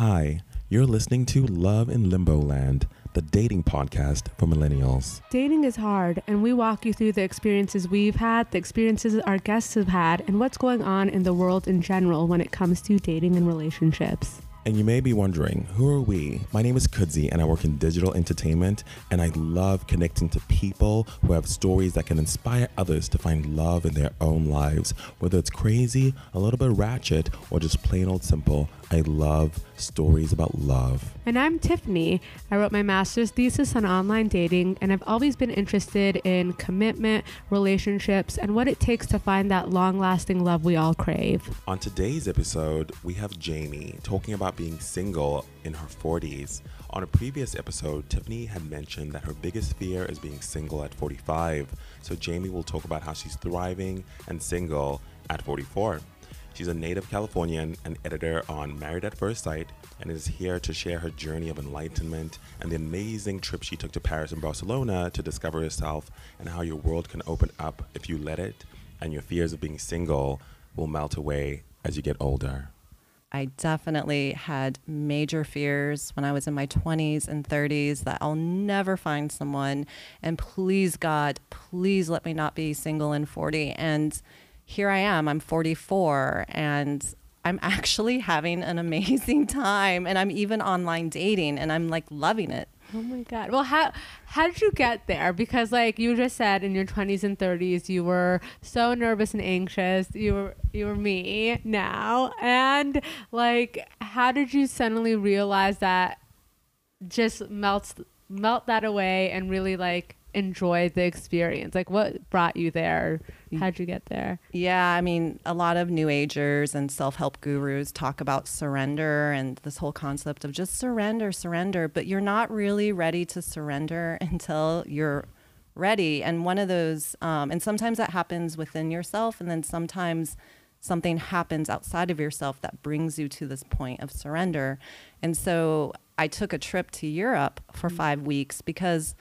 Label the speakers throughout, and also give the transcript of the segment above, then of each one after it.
Speaker 1: Hi, you're listening to Love in Limbo Land, the dating podcast for millennials.
Speaker 2: Dating is hard, and we walk you through the experiences we've had, the experiences our guests have had, and what's going on in the world in general when it comes to dating and relationships.
Speaker 1: And you may be wondering, who are we? My name is Kudzi, and I work in digital entertainment, and I love connecting to people who have stories that can inspire others to find love in their own lives. Whether it's crazy, a little bit ratchet, or just plain old simple, I love stories about love.
Speaker 2: And I'm Tiffany. I wrote my master's thesis on online dating, and I've always been interested in commitment, relationships, and what it takes to find that long lasting love we all crave.
Speaker 1: On today's episode, we have Jamie talking about being single in her 40s. On a previous episode, Tiffany had mentioned that her biggest fear is being single at 45. So Jamie will talk about how she's thriving and single at 44. She's a native Californian and editor on Married at First Sight and is here to share her journey of enlightenment and the amazing trip she took to Paris and Barcelona to discover herself and how your world can open up if you let it and your fears of being single will melt away as you get older.
Speaker 3: I definitely had major fears when I was in my 20s and 30s that I'll never find someone. And please, God, please let me not be single in 40. And here I am, I'm 44, and I'm actually having an amazing time. And I'm even online dating, and I'm like loving it.
Speaker 2: Oh my god. Well, how how did you get there? Because like you just said in your 20s and 30s you were so nervous and anxious. You were you were me now. And like how did you suddenly realize that just melts melt that away and really like enjoy the experience? Like what brought you there? How'd you get there?
Speaker 3: Yeah, I mean, a lot of new agers and self help gurus talk about surrender and this whole concept of just surrender, surrender, but you're not really ready to surrender until you're ready. And one of those, um, and sometimes that happens within yourself, and then sometimes something happens outside of yourself that brings you to this point of surrender. And so I took a trip to Europe for five weeks because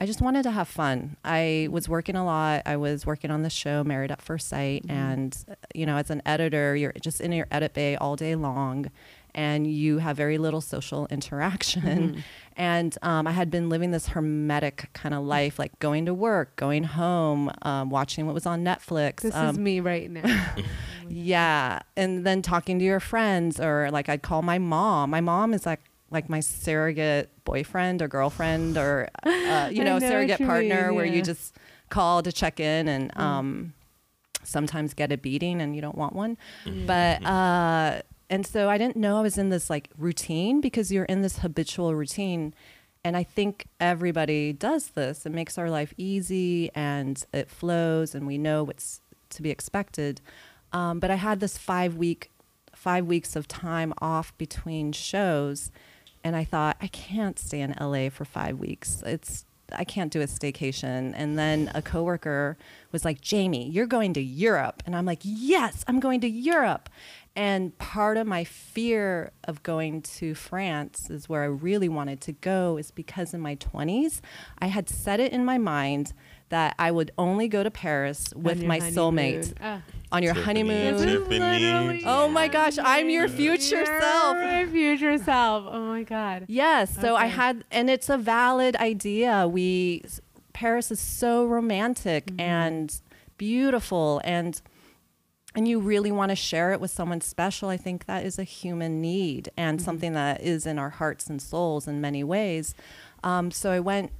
Speaker 3: I just wanted to have fun. I was working a lot. I was working on the show Married at First Sight. Mm-hmm. And, uh, you know, as an editor, you're just in your edit bay all day long and you have very little social interaction. Mm-hmm. And um, I had been living this hermetic kind of life, like going to work, going home, um, watching what was on Netflix.
Speaker 2: This
Speaker 3: um,
Speaker 2: is me right now.
Speaker 3: yeah. And then talking to your friends, or like I'd call my mom. My mom is like, like my surrogate boyfriend or girlfriend or uh, you know, know surrogate partner mean, where you just call to check in and mm. um, sometimes get a beating and you don't want one. Mm. but uh, and so i didn't know i was in this like routine because you're in this habitual routine. And i think everybody does this. It makes our life easy and it flows and we know what's to be expected. Um, but i had this five week five weeks of time off between shows and I thought I can't stay in LA for five weeks. It's I can't do a staycation. And then a coworker was like, Jamie, you're going to Europe. And I'm like, yes, I'm going to Europe. And part of my fear of going to France is where I really wanted to go is because in my 20s, I had set it in my mind that I would only go to Paris with my honeymoon. soulmate ah. on your Tiffany,
Speaker 1: honeymoon.
Speaker 3: Oh my gosh, I'm your future
Speaker 2: You're
Speaker 3: self.
Speaker 2: My future self. Oh my god.
Speaker 3: Yes. So okay. I had, and it's a valid idea. We Paris is so romantic mm-hmm. and beautiful and and you really want to share it with someone special, I think that is a human need and mm-hmm. something that is in our hearts and souls in many ways. Um, so I went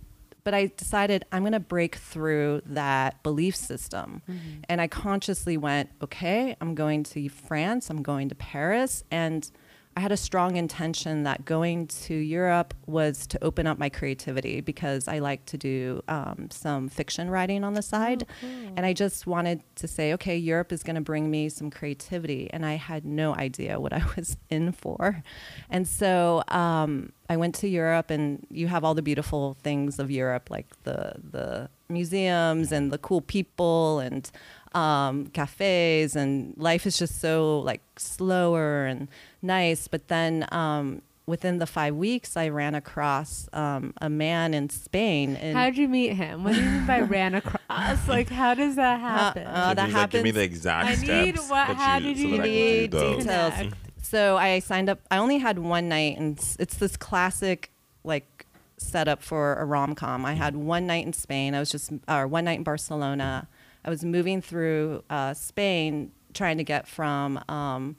Speaker 3: but I decided I'm going to break through that belief system. Mm-hmm. And I consciously went, okay, I'm going to France, I'm going to Paris. And I had a strong intention that going to Europe was to open up my creativity because I like to do um, some fiction writing on the side. Oh, cool. And I just wanted to say, okay, Europe is going to bring me some creativity. And I had no idea what I was in for. And so um, I went to Europe, and you have all the beautiful things of Europe, like the, the museums and the cool people and um, cafes and life is just so like slower and nice. But then um, within the five weeks, I ran across um, a man in Spain. And
Speaker 2: how did you meet him? What do you mean by ran across? Like, how does that uh, happen? Uh,
Speaker 3: uh, that happens. Like,
Speaker 1: give me the exact
Speaker 2: I
Speaker 1: steps.
Speaker 2: Need what? How
Speaker 1: you,
Speaker 2: did you,
Speaker 3: so need details? So I signed up. I only had one night, and it's, it's this classic like setup for a rom com. I had one night in Spain. I was just, or one night in Barcelona. I was moving through uh, Spain, trying to get from um,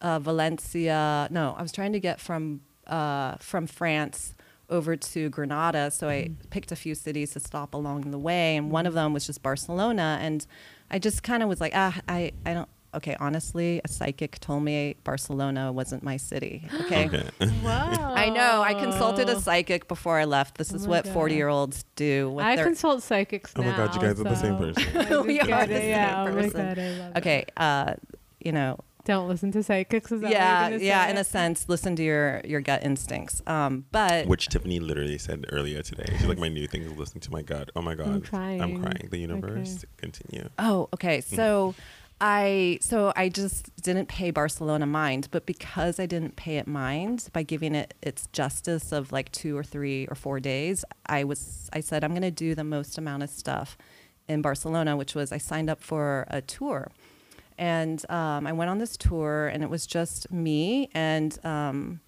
Speaker 3: uh, Valencia. No, I was trying to get from uh, from France over to Granada. So I picked a few cities to stop along the way, and one of them was just Barcelona. And I just kind of was like, ah, I, I don't. Okay, honestly, a psychic told me Barcelona wasn't my city. Okay.
Speaker 1: Okay.
Speaker 2: Whoa.
Speaker 3: I know. I consulted a psychic before I left. This
Speaker 2: Oh
Speaker 3: is
Speaker 2: my
Speaker 3: what 40 year olds do. With
Speaker 2: I
Speaker 3: their,
Speaker 2: consult psychics
Speaker 1: Oh my. God, you guys are the same person.
Speaker 3: We are
Speaker 2: get
Speaker 3: the
Speaker 2: it, yeah.
Speaker 3: same
Speaker 2: Oh my
Speaker 3: person.
Speaker 2: god, I love
Speaker 3: okay, uh, you know,
Speaker 2: Don't listen to psychics. Is that
Speaker 3: yeah,
Speaker 2: what
Speaker 3: yeah.
Speaker 2: say?
Speaker 3: In a sense, listen to your your gut instincts. Um, but
Speaker 1: Which Tiffany literally said earlier today. She's like, my new thing is listening to my gut. Oh my God. I'm
Speaker 2: crying.
Speaker 1: crying. The universe. Continue.
Speaker 3: Oh, okay. So I so I just didn't pay Barcelona mind, but because I didn't pay it mind by giving it its justice of like 2 or 3 or 4 days, I was I said I'm going to do the most amount of stuff in Barcelona, which was I signed up for a tour. And um, I went on this tour, and it was just me and um,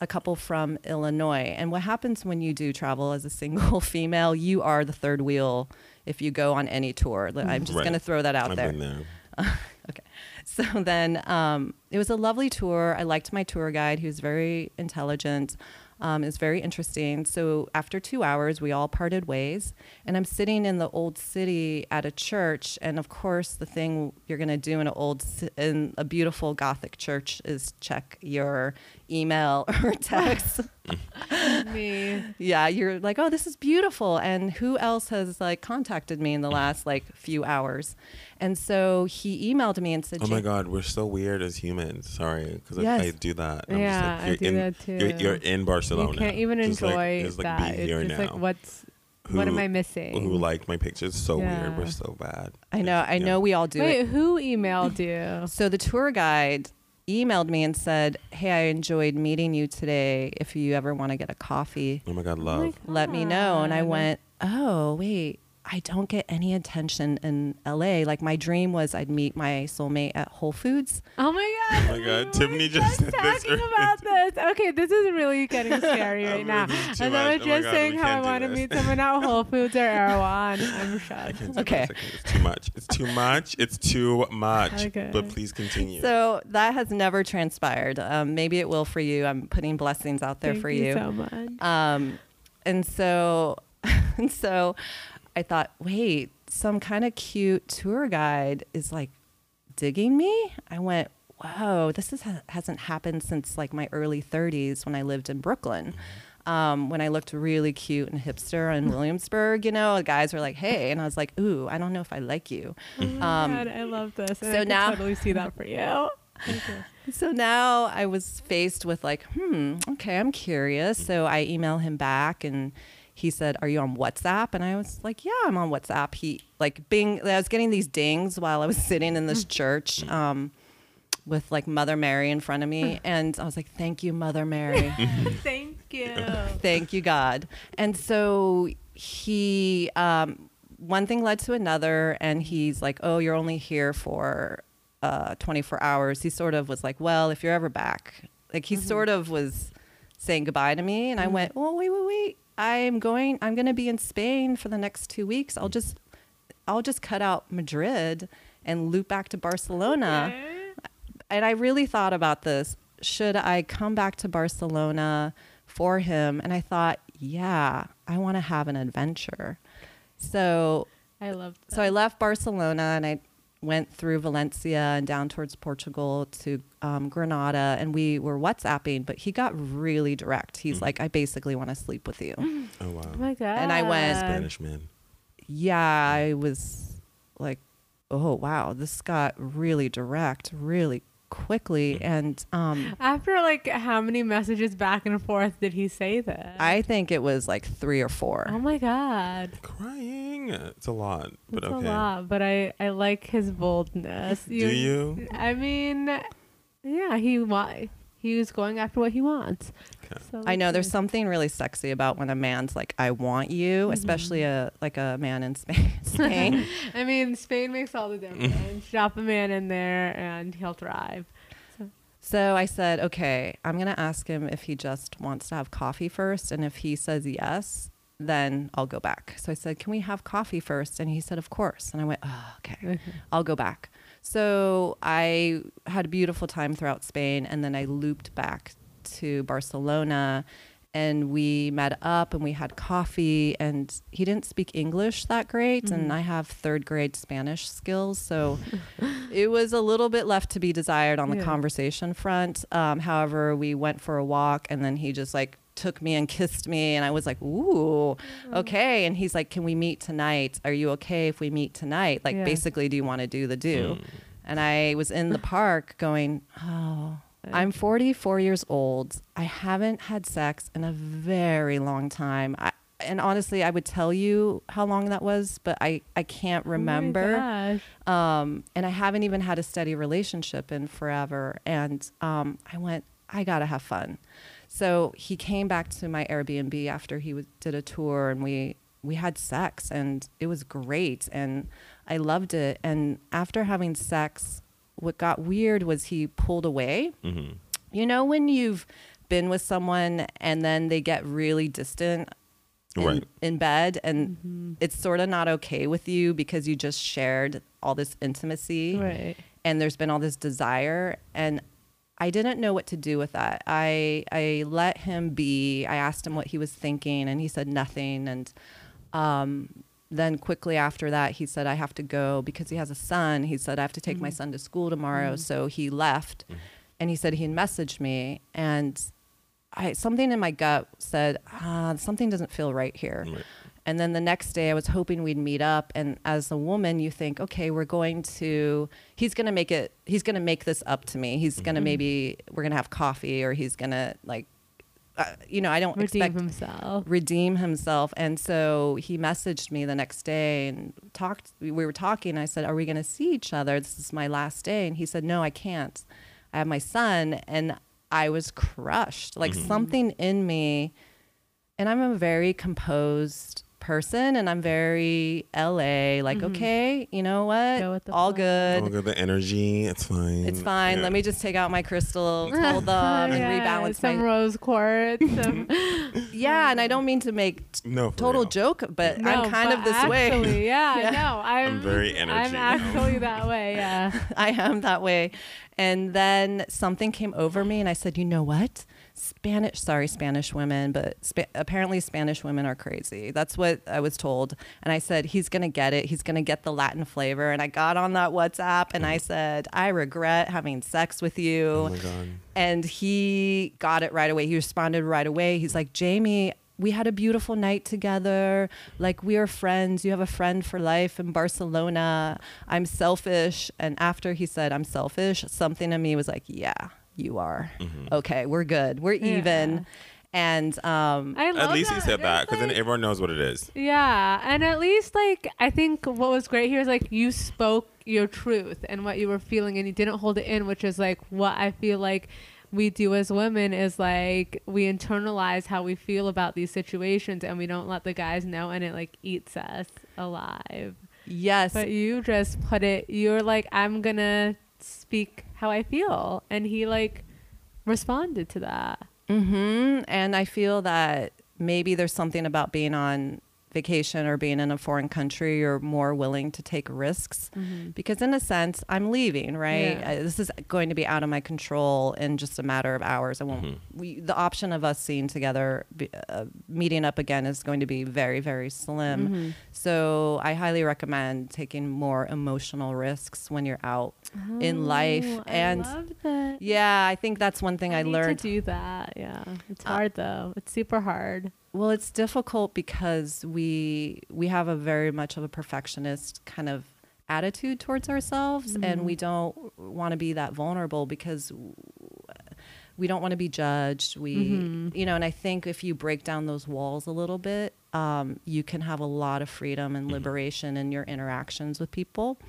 Speaker 3: a couple from Illinois. And what happens when you do travel as a single female? You are the third wheel if you go on any tour. I'm just
Speaker 1: Right.
Speaker 3: going to throw that out
Speaker 1: I've
Speaker 3: there.
Speaker 1: there.
Speaker 3: Okay. So then um, it was a lovely tour. I liked my tour guide. He was very intelligent. Um, it was very interesting. So after two hours, we all parted ways. And I'm sitting in the old city at a church. And of course, the thing you're going to do in an old, in a beautiful Gothic church is check your email or text.
Speaker 2: Me.
Speaker 3: yeah, you're like, oh, this is beautiful. And who else has like contacted me in the last like few hours? And so he emailed me and said,
Speaker 1: Oh my God, we're so weird as humans. Sorry, because
Speaker 3: Yes.
Speaker 1: I, I do that. I'm
Speaker 2: Yeah,
Speaker 1: just
Speaker 2: I
Speaker 1: like,
Speaker 2: do
Speaker 1: you're in,
Speaker 2: that too.
Speaker 1: You're, you're in Barcelona.
Speaker 2: You can't even
Speaker 1: Just like-
Speaker 2: enjoy
Speaker 1: just like,
Speaker 2: that.
Speaker 1: Be here
Speaker 2: it's just
Speaker 1: now.
Speaker 2: like what's what am I missing?
Speaker 1: Who liked my pictures? So weird. We're so bad.
Speaker 3: I know, I
Speaker 1: Yeah.
Speaker 3: know we all do
Speaker 2: Wait,
Speaker 3: it.
Speaker 2: who emailed you?
Speaker 3: So the tour guide emailed me and said, Hey, I enjoyed meeting you today. If you ever want to get a coffee,
Speaker 1: Oh my God,
Speaker 2: Oh
Speaker 1: love.
Speaker 2: my
Speaker 3: let me know. And I went, Oh, wait, I don't get any attention in LA. Like my dream was I'd meet my soulmate at Whole Foods.
Speaker 2: Oh my god!
Speaker 1: Oh my God, Tiffany
Speaker 2: were
Speaker 1: just said this
Speaker 2: talking
Speaker 1: earlier.
Speaker 2: about this. Okay, this is really getting scary right now.
Speaker 1: This is
Speaker 2: And I
Speaker 1: much.
Speaker 2: was
Speaker 1: Oh
Speaker 2: just
Speaker 1: God,
Speaker 2: saying how I want to meet someone at Whole Foods or Erewhon. I'm
Speaker 1: I
Speaker 2: shocked.
Speaker 1: can't do
Speaker 3: Okay.
Speaker 1: this. I can't. It's too much. It's too much. It's too much.
Speaker 2: Okay.
Speaker 1: But please continue.
Speaker 3: So that has never transpired. Um, maybe it will for you. I'm putting blessings out there
Speaker 2: Thank
Speaker 3: for
Speaker 2: you
Speaker 3: you.
Speaker 2: so much.
Speaker 3: Um, and so, and so I thought, wait, some kind of cute tour guide is like digging me. I went, whoa, this is, hasn't happened since like my early 30s when I lived in Brooklyn. Um, when I looked really cute and hipster in Williamsburg, you know, the guys were like, "Hey," and I was like, "Ooh, I don't know if I like you."
Speaker 2: Oh
Speaker 3: um,
Speaker 2: god, I love this. And
Speaker 3: so
Speaker 2: I
Speaker 3: now-
Speaker 2: totally see that for you.
Speaker 3: So now I was faced with like, hmm, okay, I'm curious. So I email him back and he said, Are you on WhatsApp? And I was like, Yeah, I'm on WhatsApp. He like bing I was getting these dings while I was sitting in this church um, with like Mother Mary in front of me. And I was like, Thank you, Mother Mary.
Speaker 2: Thank you.
Speaker 3: Thank you, God. And so he, um, one thing led to another, and he's like, "Oh, you're only here for uh, 24 hours." He sort of was like, "Well, if you're ever back," like he sort of was saying goodbye to me, and I went, "Oh, wait, wait, wait! I'm going. I'm going to be in Spain for the next two weeks. I'll just, I'll just cut out Madrid and loop back to Barcelona."
Speaker 2: Okay.
Speaker 3: and I really thought about this. Should I come back to Barcelona for him? And I thought, yeah, I want to have an adventure. So,
Speaker 2: I love that.
Speaker 3: so I left Barcelona and I went through Valencia and down towards Portugal to um, Granada, and we were WhatsApping. But he got really direct. He's like, "I basically want to sleep with you."
Speaker 1: oh wow.
Speaker 2: Oh my god.
Speaker 3: And I went-
Speaker 1: Spanish man.
Speaker 3: yeah, I was like, "Oh wow, this got really direct, really quickly." And um,
Speaker 2: After like how many messages back and forth did he say that?
Speaker 3: I think it was like three or four.
Speaker 2: Oh my god.
Speaker 1: Crying. It's a lot. But
Speaker 2: It's
Speaker 1: okay.
Speaker 2: a lot, but I I like his boldness.
Speaker 1: Do you?
Speaker 2: I mean, yeah, he wa- he was going after what he wants.
Speaker 1: Okay.
Speaker 2: So
Speaker 3: I know there's something really sexy about when a man's like, "I want you," mm-hmm. especially a like a man in Spain. Spain.
Speaker 2: I mean, Spain makes all the difference. Mm. Drop a man in there, and he'll thrive. So,
Speaker 3: So I said, okay, I'm going to ask him if he just wants to have coffee first. And if he says yes, then I'll go back. So I said, can we have coffee first? And he said, of course. And I went, oh, okay, mm-hmm. I'll go back. So I had a beautiful time throughout Spain. And then I looped back to Barcelona and we met up and we had coffee and he didn't speak english that great and mm. i have third grade spanish skills so it was a little bit left to be desired on the
Speaker 2: Yeah.
Speaker 3: conversation front. Um, however we went for a walk and then he just like took me and kissed me and i was like ooh mm. okay. And he's like can we meet tonight? Are you okay if we meet tonight? Like
Speaker 2: Yeah.
Speaker 3: basically do you want to do the do? Hmm. And i was in the park going oh I'm 44 years old. I haven't had sex in a very long time. I, and honestly, I would tell you how long that was, but I, I can't
Speaker 2: Oh
Speaker 3: remember.
Speaker 2: gosh.
Speaker 3: um, and I haven't even had a steady relationship in forever. And um, I went, I gotta have fun. So he came back to my Airbnb after he did a tour, and we we had sex, and it was great, and I loved it. And after having sex, what got weird was he pulled away.
Speaker 1: hmm
Speaker 3: You know when you've been with someone and then they get really distant in,
Speaker 1: Right.
Speaker 3: in bed and it's sort of not okay with you because you just shared all this intimacy
Speaker 2: Right.
Speaker 3: and there's been all this desire and I didn't know what to do with that. I I let him be. I asked him what he was thinking and he said nothing and um then quickly after that he said I have to go because he has a son. He said I have to take my mm-hmm. son to school tomorrow. Mm-hmm. So he left mm-hmm. and he said he messaged me and I something in my gut said ah, something doesn't feel right here.
Speaker 1: Right.
Speaker 3: And then the next day, I was hoping we'd meet up. And as a woman, you think, okay, we're going to, he's going to make it, he's going to make this up to me. He's going to maybe, we're going to have coffee or he's going to, like, uh, you know, I don't
Speaker 2: Redeem
Speaker 3: expect
Speaker 2: himself.
Speaker 3: redeem himself. And so he messaged me the next day and talked. We were talking. I said, Are we going to see each other? This is my last day. And he said, No, I can't. I have my son. And I was crushed. Like something in me, and I'm a very composed person and I'm very LA, like, mm-hmm. okay, you know what?
Speaker 2: Go with the
Speaker 3: All
Speaker 2: flow.
Speaker 3: good.
Speaker 1: Oh, good. The energy, it's fine.
Speaker 3: It's fine.
Speaker 1: Yeah.
Speaker 3: Let me just take out my crystal, hold them, oh, and
Speaker 2: Yeah,
Speaker 3: rebalance
Speaker 2: some
Speaker 3: my
Speaker 2: rose quartz. Some,
Speaker 3: yeah, and I don't mean to make
Speaker 1: No,
Speaker 3: total
Speaker 1: real.
Speaker 3: joke, but
Speaker 2: No,
Speaker 3: I'm kind
Speaker 2: but
Speaker 3: of this way.
Speaker 2: actually, Yeah,
Speaker 3: Yeah.
Speaker 2: no, I'm,
Speaker 1: I'm very energy,
Speaker 2: I'm
Speaker 1: you know?
Speaker 2: actually that way. Yeah.
Speaker 3: I am that way. And then something came over me, and I said, you know what? Spanish, sorry, Spanish women, but spa- apparently Spanish women are crazy. That's what I was told. And I said, he's going to get it. He's going to get the Latin flavor. And I got on that WhatsApp and I mm. said, I regret having sex with you.
Speaker 1: Oh my god.
Speaker 3: And he got it right away. He responded right away. He's like, Jamie, we had a beautiful night together. Like, we are friends. You have a friend for life in Barcelona. I'm selfish. And after he said, I'm selfish, something in me was like, yeah, you are. Okay, we're good. We're
Speaker 2: Yeah.
Speaker 3: even. And um,
Speaker 2: I love
Speaker 1: At least he said that
Speaker 2: It's
Speaker 1: because then everyone knows what it is.
Speaker 2: Yeah, and at least like I think what was great here is like you spoke your truth and what you were feeling, and you didn't hold it in, which is like what I feel like we do as women is like we internalize how we feel about these situations, and we don't let the guys know, and it like eats us alive.
Speaker 3: yes,
Speaker 2: But you just put it. You're like, I'm gonna speak how I feel, and he like responded to that.
Speaker 3: hmm And I feel that maybe there's something about being on vacation or being in a foreign country, you're more willing to take risks because, in a sense, I'm leaving. Right?
Speaker 2: Yeah.
Speaker 3: Uh, this is going to be out of my control in just a matter of hours. I won't. We the option of us seeing together, uh, meeting up again, is going to be very, very slim. So I highly recommend taking more emotional risks when you're out in life.
Speaker 2: Oh,
Speaker 3: And
Speaker 2: I love that.
Speaker 3: yeah, I think that's one thing I,
Speaker 2: need
Speaker 3: learned.
Speaker 2: to do that. Yeah, it's
Speaker 3: Uh,
Speaker 2: hard though. It's super hard.
Speaker 3: Well, it's difficult because we we have a very much of a perfectionist kind of attitude towards ourselves and mm-hmm. we don't want to be that vulnerable because we don't want to be judged. We mm-hmm. you know, and I think if you break down those walls a little bit, um, you can have a lot of freedom and mm-hmm. liberation in your interactions with people.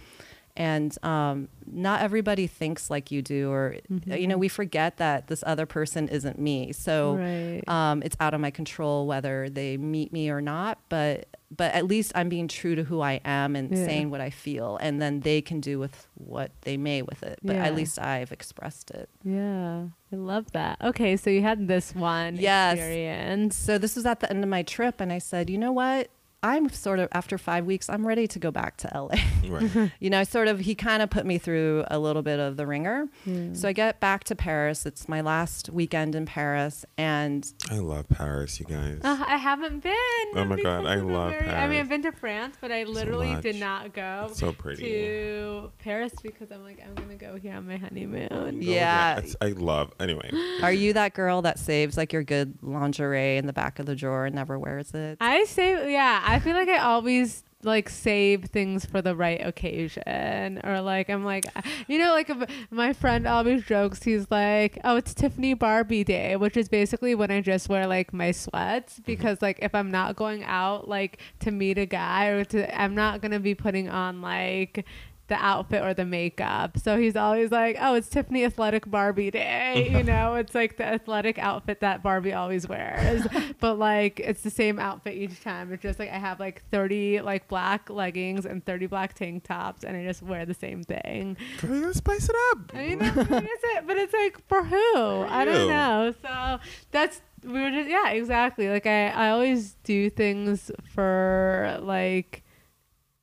Speaker 3: And um, not everybody thinks like you do, or you know, we forget that this other person isn't me. So
Speaker 2: Right.
Speaker 3: um, it's out of my control whether they meet me or not. But but at least I'm being true to who I am and
Speaker 2: Yeah.
Speaker 3: saying what I feel, and then they can do with what they may with it. But
Speaker 2: Yeah.
Speaker 3: at least I've expressed it.
Speaker 2: Yeah, I love that. Okay, so you had this one
Speaker 3: Yes.
Speaker 2: experience.
Speaker 3: So this was at the end of my trip, and I said, you know what? I'm sort of after five weeks, I'm ready to go back to LA.
Speaker 1: Right.
Speaker 3: you know, sort of he kind of put me through a little bit of the wringer. So I get back to Paris. It's my last weekend in Paris, and
Speaker 1: I love Paris, you guys.
Speaker 2: Uh, I haven't been.
Speaker 1: Oh my God, I
Speaker 2: love the
Speaker 1: love
Speaker 2: I mean, I've been to France, but I literally did not go
Speaker 1: It's so pretty.
Speaker 2: to Paris because I'm like, I'm gonna go here on my honeymoon.
Speaker 1: Oh,
Speaker 3: Yeah.
Speaker 1: it's- I love. Anyway,
Speaker 3: are you that girl that saves like your good lingerie in the back of the drawer and never wears it?
Speaker 2: I say, yeah, I feel like I always like save things for the right occasion or like i'm like uh, you know like my friend always jokes he's like oh it's tiffany barbie day which is basically when i just wear like my sweats mm-hmm. because like if i'm not going out like to meet a guy or to i'm not gonna be putting on like the outfit or the makeup. So he's always like, "Oh, it's Tiffany Athletic Barbie Day." you know, it's like the athletic outfit that Barbie always wears, but like it's the same outfit each time. It's just like I have like 30 like black leggings and 30 black tank tops, and I just wear the same thing.
Speaker 1: girl, you gotta spice it up.
Speaker 2: I mean, that's what is it? But it's like for who? I don't know. So that's we were just yeah, exactly. Like I I always do things for like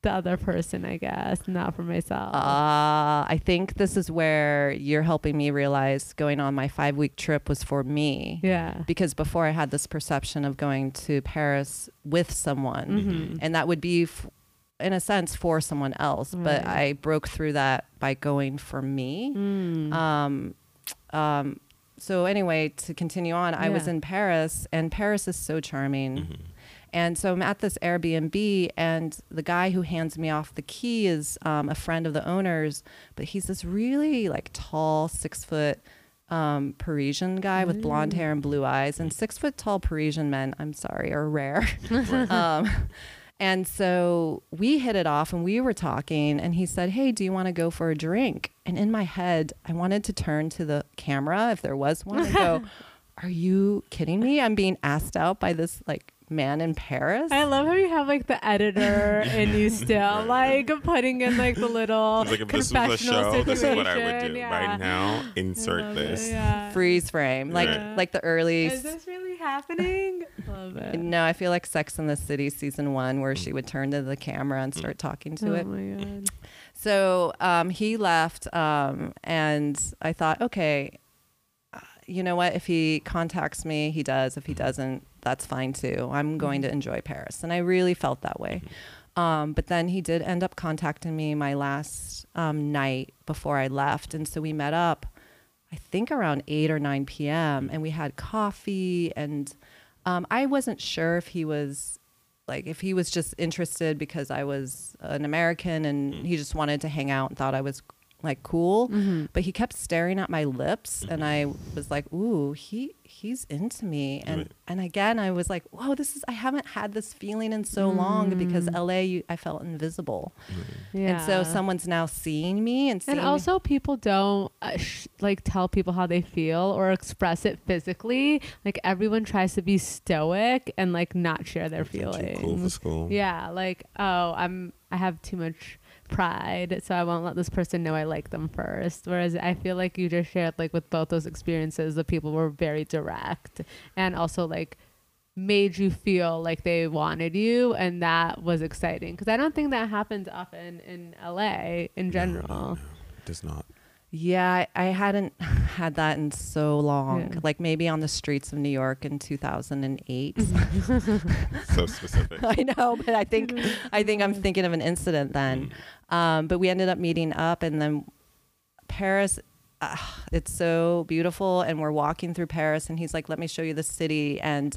Speaker 2: the other person, I guess, not for myself.
Speaker 3: Uh, I think this is where you're helping me realize going on my five week trip was for me.
Speaker 2: yeah.
Speaker 3: Because before I had this perception of going to Paris with someone,
Speaker 2: Mhm.
Speaker 3: and that would be, f- in a sense, for someone else. But I broke through that by going for me.
Speaker 2: Mm.
Speaker 3: Um, um, so anyway, to continue on, I was in Paris, and Paris is so charming.
Speaker 1: Mm-hmm.
Speaker 3: And so I'm at this Airbnb, and the guy who hands me off the key is um, a friend of the owners, but he's this really like tall, six foot um, Parisian guy with blonde hair and blue eyes. And six foot tall Parisian men, I'm sorry, are rare. um, and so we hit it off and we were talking, and he said, Hey, do you want to go for a drink? And in my head, I wanted to turn to the camera if there was one and go, Are you kidding me? I'm being asked out by this like man in Paris.
Speaker 2: I love how you have like the editor and you still like putting in like the little
Speaker 1: like if this was a
Speaker 2: confessional
Speaker 1: show, this is what I would do.
Speaker 2: Yeah.
Speaker 1: Right now, insert this.
Speaker 2: It, yeah.
Speaker 3: Freeze frame, like
Speaker 1: Right.
Speaker 3: like the early.
Speaker 2: Is this really happening? love it.
Speaker 3: no, I feel like Sex in the City season one, where she would turn to the camera and start talking to
Speaker 2: oh
Speaker 3: it.
Speaker 2: my god.
Speaker 3: So um, he left, um, and I thought, okay, uh, you know what? If he contacts me, he does. If he doesn't, that's fine too. I'm going to enjoy Paris, and I really felt that way. Um, but then he did end up contacting me my last um, night before I left, and so we met up. I think around eight or nine p.m. and we had coffee, and um, I wasn't sure if he was like if he was just interested because I was an American and he just wanted to hang out and thought I was like cool. Mm-hmm. But he kept staring at my lips and I mm-hmm. was like, ooh, he he's into me. And
Speaker 1: Right.
Speaker 3: and again I was like, whoa, this is I haven't had this feeling in so long because mm. LA you, I felt invisible.
Speaker 2: Yeah.
Speaker 3: And so someone's now seeing me and seeing
Speaker 2: And
Speaker 3: me-
Speaker 2: also, people don't uh, sh- like tell people how they feel or express it physically. Like everyone tries to be stoic and like not share their
Speaker 1: Too
Speaker 2: feelings.
Speaker 1: cool for school.
Speaker 2: Yeah, like oh, I'm I have too much pride, so I won't let this person know I like them first. Whereas I feel like you just shared like with both those experiences, the people were very direct and also like made you feel like they wanted you and that was exciting because I don't think that happens often in LA in general.
Speaker 1: No, no, no. Does not.
Speaker 3: Yeah, I, I hadn't had that in so long.
Speaker 2: Yeah.
Speaker 3: Like maybe on the streets of New York in 2008.
Speaker 1: So specific.
Speaker 3: I know, but I think I think I'm thinking of an incident then. Um, but we ended up meeting up, and then Paris. Uh, it's so beautiful, and we're walking through Paris, and he's like, "Let me show you the city." And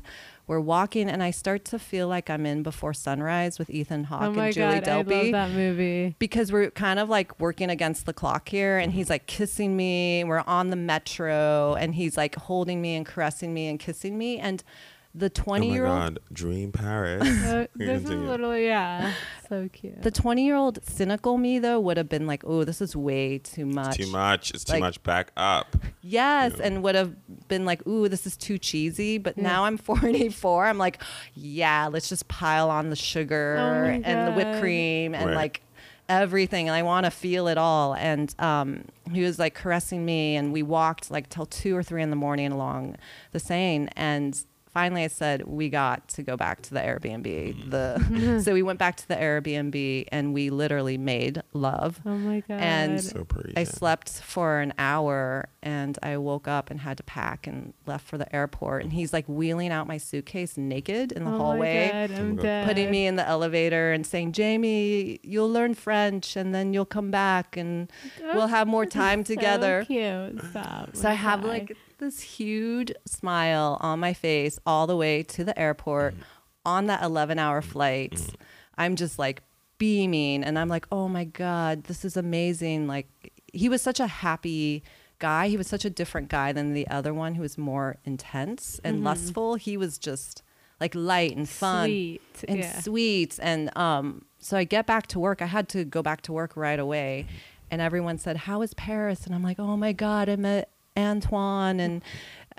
Speaker 3: we're walking, and I start to feel like I'm in Before Sunrise with Ethan Hawke
Speaker 2: oh
Speaker 3: and Julie
Speaker 2: god, I love that movie.
Speaker 3: because we're kind of like working against the clock here and he's like kissing me we're on the metro and he's like holding me and caressing me and kissing me and The
Speaker 1: Oh
Speaker 3: 20
Speaker 1: my
Speaker 3: year old
Speaker 1: god, Dream Paris.
Speaker 2: Uh, this is
Speaker 1: Continue.
Speaker 2: literally yeah, so cute.
Speaker 3: the 20 year old cynical me though would have been like, "Oh, this is way too much."
Speaker 1: Too much. It's too much. Back up.
Speaker 3: Yes,
Speaker 1: Yeah.
Speaker 3: and would have been like, "Ooh, this is too cheesy." But
Speaker 2: Yeah.
Speaker 3: now I'm 44. I'm like, "Yeah, let's just pile on the sugar
Speaker 2: Oh
Speaker 3: and the whipped cream and
Speaker 1: Right.
Speaker 3: like everything, and I want to feel it all." And um, he was like caressing me, and we walked like till two or three in the morning along the Seine, and. Finally, I said we got to go back to the Airbnb. The so we went back to the Airbnb and we literally made love.
Speaker 2: oh my god.
Speaker 3: and
Speaker 1: So pretty.
Speaker 3: I slept for an hour and I woke up and had to pack and left for the airport. And he's like wheeling out my suitcase naked in the
Speaker 2: oh
Speaker 3: hallway,
Speaker 2: My god, I'm
Speaker 1: my
Speaker 2: dead.
Speaker 3: putting me in the elevator and saying, Jamie, you'll learn French and then you'll come back and we'll have more
Speaker 2: This is
Speaker 3: time
Speaker 2: so
Speaker 3: together.
Speaker 2: cute. Stop.
Speaker 3: So I have like this huge smile on my face all the way to the airport mm. on that 11 hour flight. Mm. I'm just like beaming and I'm like, oh my God, this is amazing. Like, he was such a happy guy. He was such a different guy than the other one who was more intense and mm-hmm. lustful. He was just like light and fun
Speaker 2: Sweet.
Speaker 3: and
Speaker 2: yeah.
Speaker 3: sweet. And um, so I get back to work. I had to go back to work right away. Mm-hmm. And everyone said, How is Paris? And I'm like, Oh my God, I met Antoine and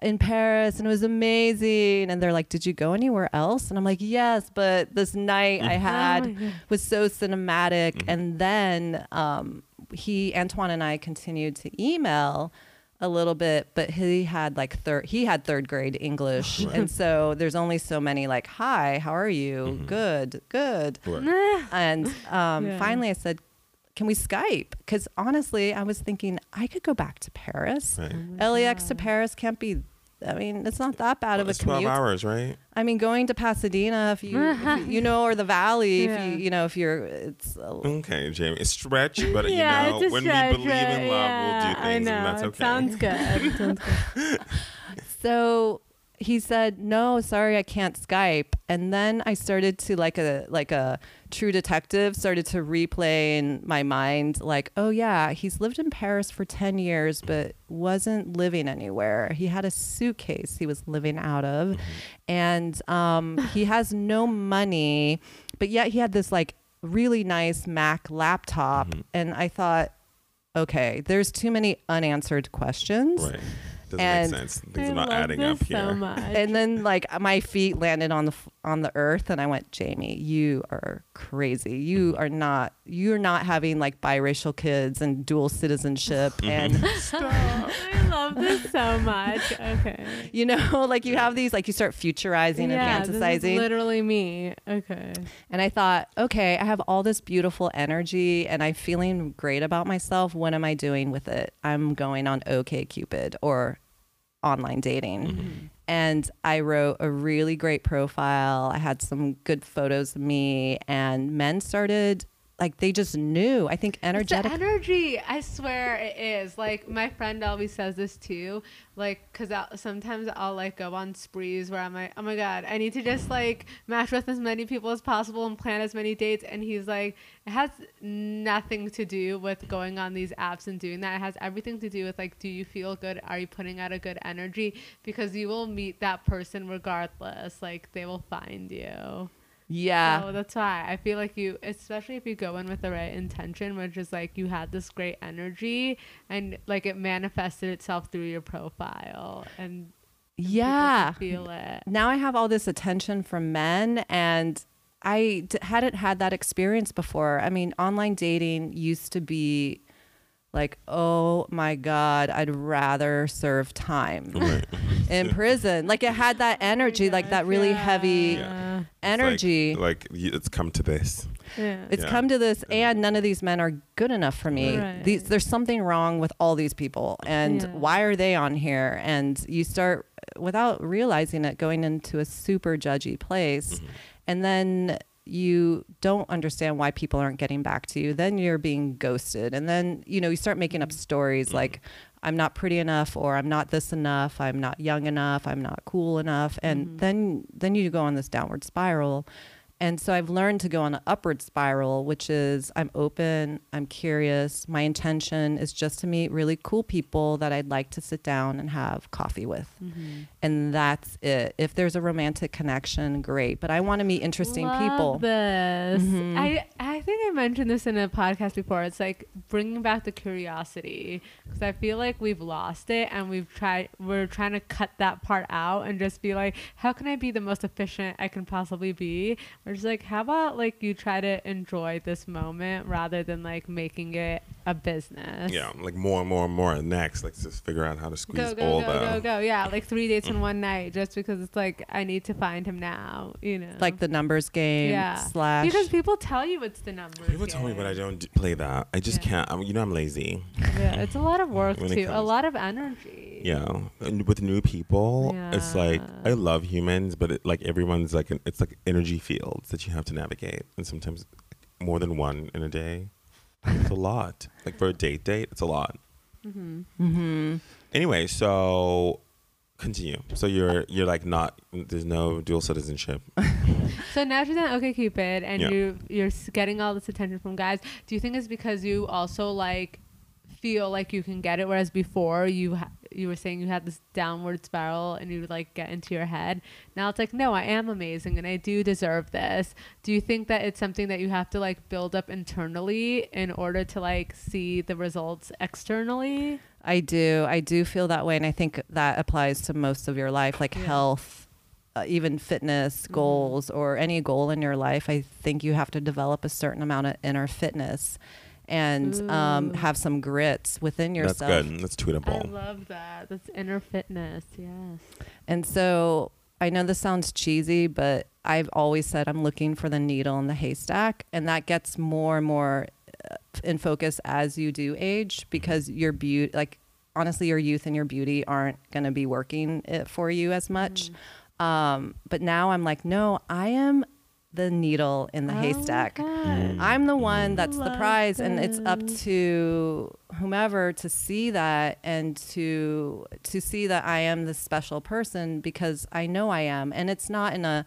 Speaker 3: in Paris and it was amazing. And they're like, Did you go anywhere else? And I'm like, Yes, but this night I
Speaker 2: Oh
Speaker 3: had
Speaker 2: my
Speaker 3: was so cinematic. And then um, he, Antoine and I continued to email a little bit, but he had like third, he had third grade English. and so there's only so many like, hi, how are you? Good, good.
Speaker 1: Right.
Speaker 3: And um,
Speaker 2: Yeah.
Speaker 3: finally I said, can we Skype? Because honestly, I was thinking I could go back to Paris.
Speaker 1: Right.
Speaker 3: Oh, LAX to Paris can't be, I mean, it's not that bad
Speaker 1: Well,
Speaker 3: of a
Speaker 1: it's 12
Speaker 3: commute.
Speaker 1: hours, right?
Speaker 3: I mean, going to Pasadena, if you, if you, you know, or the Valley,
Speaker 2: Yeah.
Speaker 3: if you, you know, if you're, it's, a,
Speaker 1: Okay, Jamie. It's stretch, but
Speaker 2: yeah,
Speaker 1: you know,
Speaker 2: it's a
Speaker 1: when
Speaker 2: stretch,
Speaker 1: we believe in love,
Speaker 2: yeah,
Speaker 1: we'll do
Speaker 2: I
Speaker 1: things,
Speaker 2: know.
Speaker 1: and that's
Speaker 2: It
Speaker 1: okay.
Speaker 2: sounds good. It sounds good.
Speaker 3: so he said, no, sorry, I can't Skype. And then I started to like a, like a true detective started to replay in my mind, like, oh yeah, he's lived in Paris for 10 years, but wasn't living anywhere. He had a suitcase he was living out of and um, he has no money, but yet he had this like really nice Mac laptop.
Speaker 1: Mm-hmm.
Speaker 3: And I thought, okay, there's too many unanswered questions.
Speaker 1: Right. Doesn't
Speaker 3: And-
Speaker 1: make sense. Things
Speaker 2: I
Speaker 1: are not adding
Speaker 2: this
Speaker 1: up here.
Speaker 2: so much.
Speaker 3: And then like my feet landed on the f- on the earth and I went, "Jamie, you are crazy. You mm-hmm. are not you're not having like biracial kids and dual citizenship mm-hmm. and
Speaker 2: I love this so much. Okay.
Speaker 3: you know, like you have these like you start futurizing
Speaker 2: yeah,
Speaker 3: and
Speaker 2: this is
Speaker 3: fantasizing.
Speaker 2: literally me. Okay.
Speaker 3: And I thought, okay, I have all this beautiful energy and I'm feeling great about myself. What am I doing with it? I'm going on OK Cupid or online dating. Mm-hmm. And I wrote a really great profile. I had some good photos of me and men started like they just knew. I think energetic
Speaker 2: energy. I swear it is. Like my friend always says this too. Like, cause sometimes I'll like go on sprees where I'm like, oh my god, I need to just like match with as many people as possible and plan as many dates. And he's like, it has nothing to do with going on these apps and doing that. It has everything to do with like, do you feel good? Are you putting out a good energy? Because you will meet that person regardless. Like they will find you.
Speaker 3: Yeah.
Speaker 2: So that's why I feel like you, especially if you go in with the right intention, which is like you had this great energy and like it manifested itself through your profile and
Speaker 3: Yeah.
Speaker 2: feel it.
Speaker 3: now I have all this attention from men and I d- hadn't had that experience before. I mean, online dating used to be like, oh my God, I'd rather serve time
Speaker 1: Right.
Speaker 3: in prison. Like it had that energy, like that really heavy
Speaker 2: Yeah.
Speaker 1: It's
Speaker 3: energy.
Speaker 1: Like, like y- it's come to this.
Speaker 2: yeah.
Speaker 3: it's
Speaker 1: Yeah.
Speaker 3: come to this, and none of these men are good enough for me.
Speaker 2: Right.
Speaker 3: These, there's something wrong with all these people, and
Speaker 2: Yeah.
Speaker 3: why are they on here? And you start without realizing it, going into a super judgy place,
Speaker 1: Mm-hmm.
Speaker 3: and then you don't understand why people aren't getting back to you. Then you're being ghosted, and then you know you start making up stories
Speaker 1: Mm-hmm.
Speaker 3: like. I'm not pretty enough or I'm not this enough, I'm not young enough, I'm not cool enough and
Speaker 2: Mhm.
Speaker 3: then then you go on this downward spiral And so I've learned to go on an upward spiral, which is I'm open, I'm curious. My intention is just to meet really cool people that I'd like to sit down and have coffee with.
Speaker 2: Mm-hmm.
Speaker 3: And that's it. If there's a romantic connection, great. But I want to meet interesting
Speaker 2: Love
Speaker 3: people.
Speaker 2: This.
Speaker 3: Mhm.
Speaker 2: I I think I mentioned this in a podcast before. It's like bringing back the curiosity because I feel like we've lost it and we've tried. We're trying to cut that part out and just be like, how can I be the most efficient I can possibly be? We're just like, how about like you try to enjoy this moment rather than like making it a business.
Speaker 1: Yeah, like more and more and more. And Next, let's just figure out how to squeeze
Speaker 2: Go go
Speaker 1: all
Speaker 2: go
Speaker 1: the.
Speaker 2: go go! Yeah, like three dates in mm. one night, just because it's like I need to find him now. You know,
Speaker 3: like the numbers game
Speaker 2: Yeah.
Speaker 3: slash.
Speaker 2: because people tell you it's the numbers.
Speaker 1: People tell me, but I don't d- play that. I just
Speaker 2: Yeah.
Speaker 1: can't. I'm, you know, I'm lazy.
Speaker 2: Yeah, it's a lot of work too. A lot of energy.
Speaker 1: Yeah, and with new people, it's like I love humans, but it, like everyone's like an, it's like energy fields that you have to navigate, and sometimes more than one in a day. It's a lot. Like for a date date, it's a lot.
Speaker 2: hmm
Speaker 3: hmm
Speaker 1: Anyway, so continue. So you're you're like not there's no dual citizenship.
Speaker 2: So now she's on OK Cupid, and
Speaker 1: Yeah.
Speaker 2: you you're getting all this attention from guys. Do you think it's because you also like feel like you can get it, whereas before you ha- you were saying you had this downward spiral and you would like get into your head. Now it's like, no, I am amazing and I do deserve this. Do you think that it's something that you have to like build up internally in order to like see the results externally?
Speaker 3: I do. I do feel that way. And I think that applies to most of your life, like
Speaker 2: Yeah.
Speaker 3: health, uh, even fitness
Speaker 2: Mhm.
Speaker 3: goals, or any goal in your life. I think you have to develop a certain amount of inner fitness and um, have some grits within yourself.
Speaker 1: That's
Speaker 3: yourself.
Speaker 1: good. That's tweetable.
Speaker 2: I love that. That's inner fitness. Yes.
Speaker 3: And so I know this sounds cheesy, but I've always said I'm looking for the needle in the haystack. And that gets more and more uh, in focus as you do age because your beauty, like honestly, your youth and your beauty aren't going to be working it for you as much.
Speaker 2: Mm.
Speaker 3: Um, but now I'm like, no, I am the needle in the
Speaker 2: Oh
Speaker 3: haystack.
Speaker 2: God. Mm.
Speaker 3: I'm the one that's the
Speaker 2: Love
Speaker 3: prize, and it's up to whomever to see that and to to see that I am this special person because I know I am, and it's not in a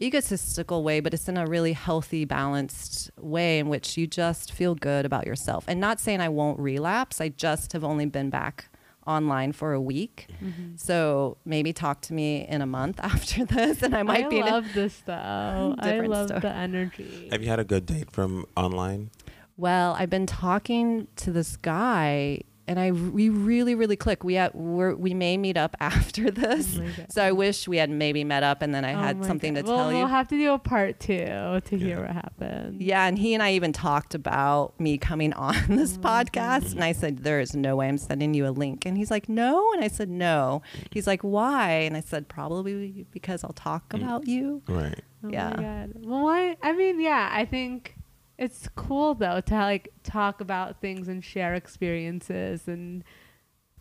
Speaker 3: egotistical way, but it's in a really healthy, balanced way in which you just feel good about yourself. And not saying I won't relapse, I just have only been back online for a week.
Speaker 2: Mhm.
Speaker 3: So maybe talk to me in a month after this, and I might
Speaker 2: I
Speaker 3: be. I
Speaker 2: love this though. I love
Speaker 3: story.
Speaker 2: the energy.
Speaker 1: Have you had a good date from online?
Speaker 3: Well, I've been talking to this guy, and I we really really click. We at we're, we may meet up after this.
Speaker 2: Oh
Speaker 3: so I wish we had maybe met up, and then I
Speaker 2: Oh
Speaker 3: had something
Speaker 2: God.
Speaker 3: to
Speaker 2: well,
Speaker 3: tell you.
Speaker 2: We'll have to do a part two to
Speaker 1: Yeah.
Speaker 2: hear what happened.
Speaker 3: yeah, and he and I even talked about me coming on this
Speaker 2: Oh
Speaker 3: podcast, and I said there is no way I'm sending you a link, and he's like no, and I said no. He's like why, and I said probably because I'll talk
Speaker 1: Mm.
Speaker 3: about you.
Speaker 1: Right.
Speaker 2: Oh
Speaker 3: Yeah.
Speaker 2: my god. Well, why? I mean, yeah. I think it's cool though to like talk about things and share experiences and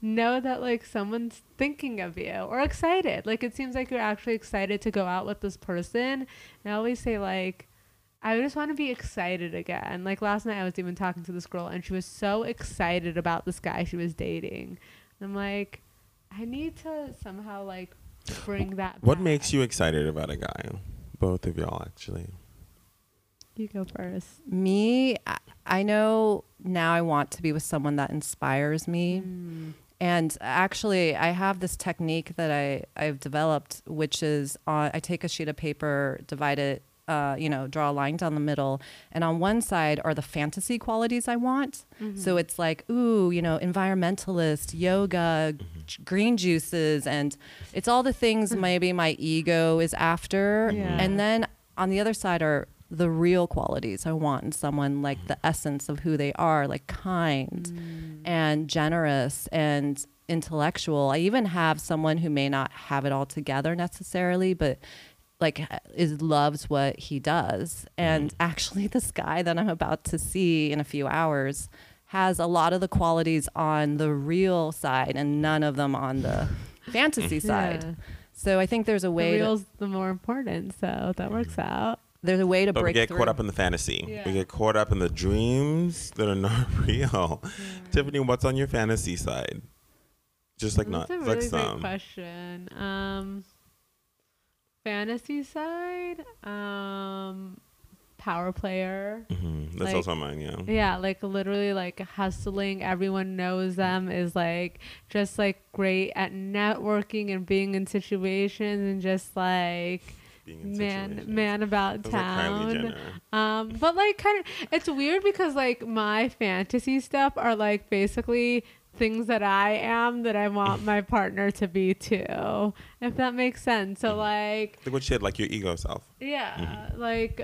Speaker 2: know that like someone's thinking of you or excited. Like it seems like you're actually excited to go out with this person. And I always say like. I just want to be excited again. Like last night, I was even talking to this girl, and she was so excited about this guy she was dating. And I'm like, I need to somehow like bring that.
Speaker 1: What
Speaker 2: back.
Speaker 1: makes you excited about a guy? Both of y'all, actually.
Speaker 2: You go first.
Speaker 3: Me, I- I know now I want to be with someone that inspires me.
Speaker 2: Mm.
Speaker 3: And actually, I have this technique that I, I've developed, which is on, I take a sheet of paper, divide it, uh, you know, draw a line down the middle. And on one side are the fantasy qualities I want.
Speaker 2: Mm-hmm.
Speaker 3: So it's like, ooh, you know, environmentalist, yoga, j- green juices. And it's all the things maybe my ego is after.
Speaker 2: Yeah.
Speaker 3: And then on the other side are the real qualities I want in someone, like the essence of who they are, like kind
Speaker 2: Mm.
Speaker 3: and generous and intellectual. I even have someone who may not have it all together necessarily, but like is loves what he does. And actually this guy that I'm about to see in a few hours has a lot of the qualities on the real side and none of them on the fantasy side.
Speaker 2: Yeah.
Speaker 3: So I think there's a
Speaker 2: The
Speaker 3: way to,
Speaker 2: real's the more important, so that works out.
Speaker 3: There's a way to break.
Speaker 1: But we get
Speaker 3: through.
Speaker 1: caught up in the fantasy.
Speaker 2: Yeah.
Speaker 1: We get caught up in the dreams that are not real. Tiffany, what's on your fantasy side? Just like not
Speaker 2: That's a
Speaker 1: like
Speaker 2: really great
Speaker 1: some.
Speaker 2: question. Um, fantasy side, um, power player.
Speaker 1: hmm That's
Speaker 2: Like-
Speaker 1: also mine. Yeah.
Speaker 2: Yeah, like literally like hustling. Everyone knows them is like just like great at networking and being in situations and just like
Speaker 1: Being in
Speaker 2: man
Speaker 1: situations.
Speaker 2: man about
Speaker 1: like
Speaker 2: town. Um, but like kind of it's weird because like my fantasy stuff are like basically things that I am that I want my partner to be too. If that makes sense. So like
Speaker 1: Like what shit? Like your ego self.
Speaker 2: yeah, like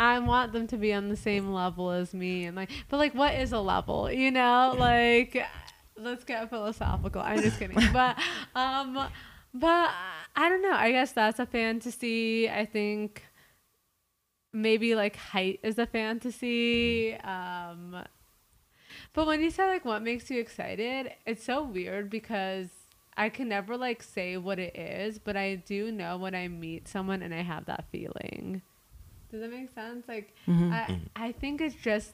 Speaker 2: I want them to be on the same level as me and like but like what is a level? You know? Like let's get philosophical. I'm just kidding. but um but I don't know. I guess that's a fantasy. I think maybe like height is a fantasy. Um but when you say like what makes you excited, it's so weird because I can never like say what it is, but I do know when I meet someone and I have that feeling. Does that make sense? Like
Speaker 3: Mhm.
Speaker 2: I I think it's just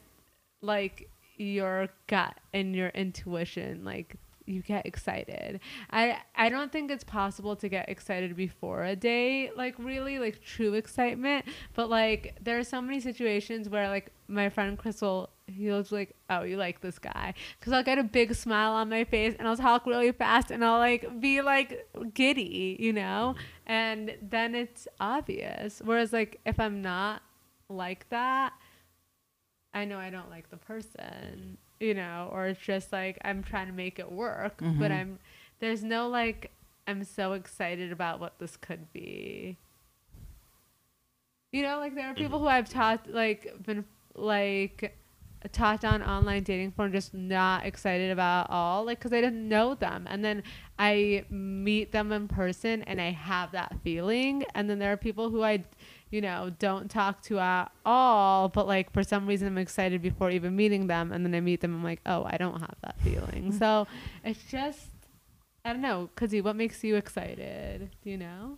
Speaker 2: like your gut and your intuition like you get excited. I I don't think it's possible to get excited before a date, like really like true excitement. But like there are so many situations where like my friend Crystal, he was like, "Oh, you like this guy?" Because I'll get a big smile on my face and I'll talk really fast and I'll like be like giddy, you know, and then it's obvious. Whereas like if I'm not like that, I know I don't like the person, you know, or it's just like I'm trying to make it work, but
Speaker 3: Mhm.
Speaker 2: I'm there's no like I'm so excited about what this could be. You know, like there are people who I've taught like been like taught on online dating for just not excited about at all like because I didn't know them. And then I meet them in person and I have that feeling. And then there are people who I you know don't talk to at all but like for some reason I'm excited before even meeting them. And then I meet them I'm like oh I don't have that feeling. So it's just I don't know Kudzi what makes you excited do you know?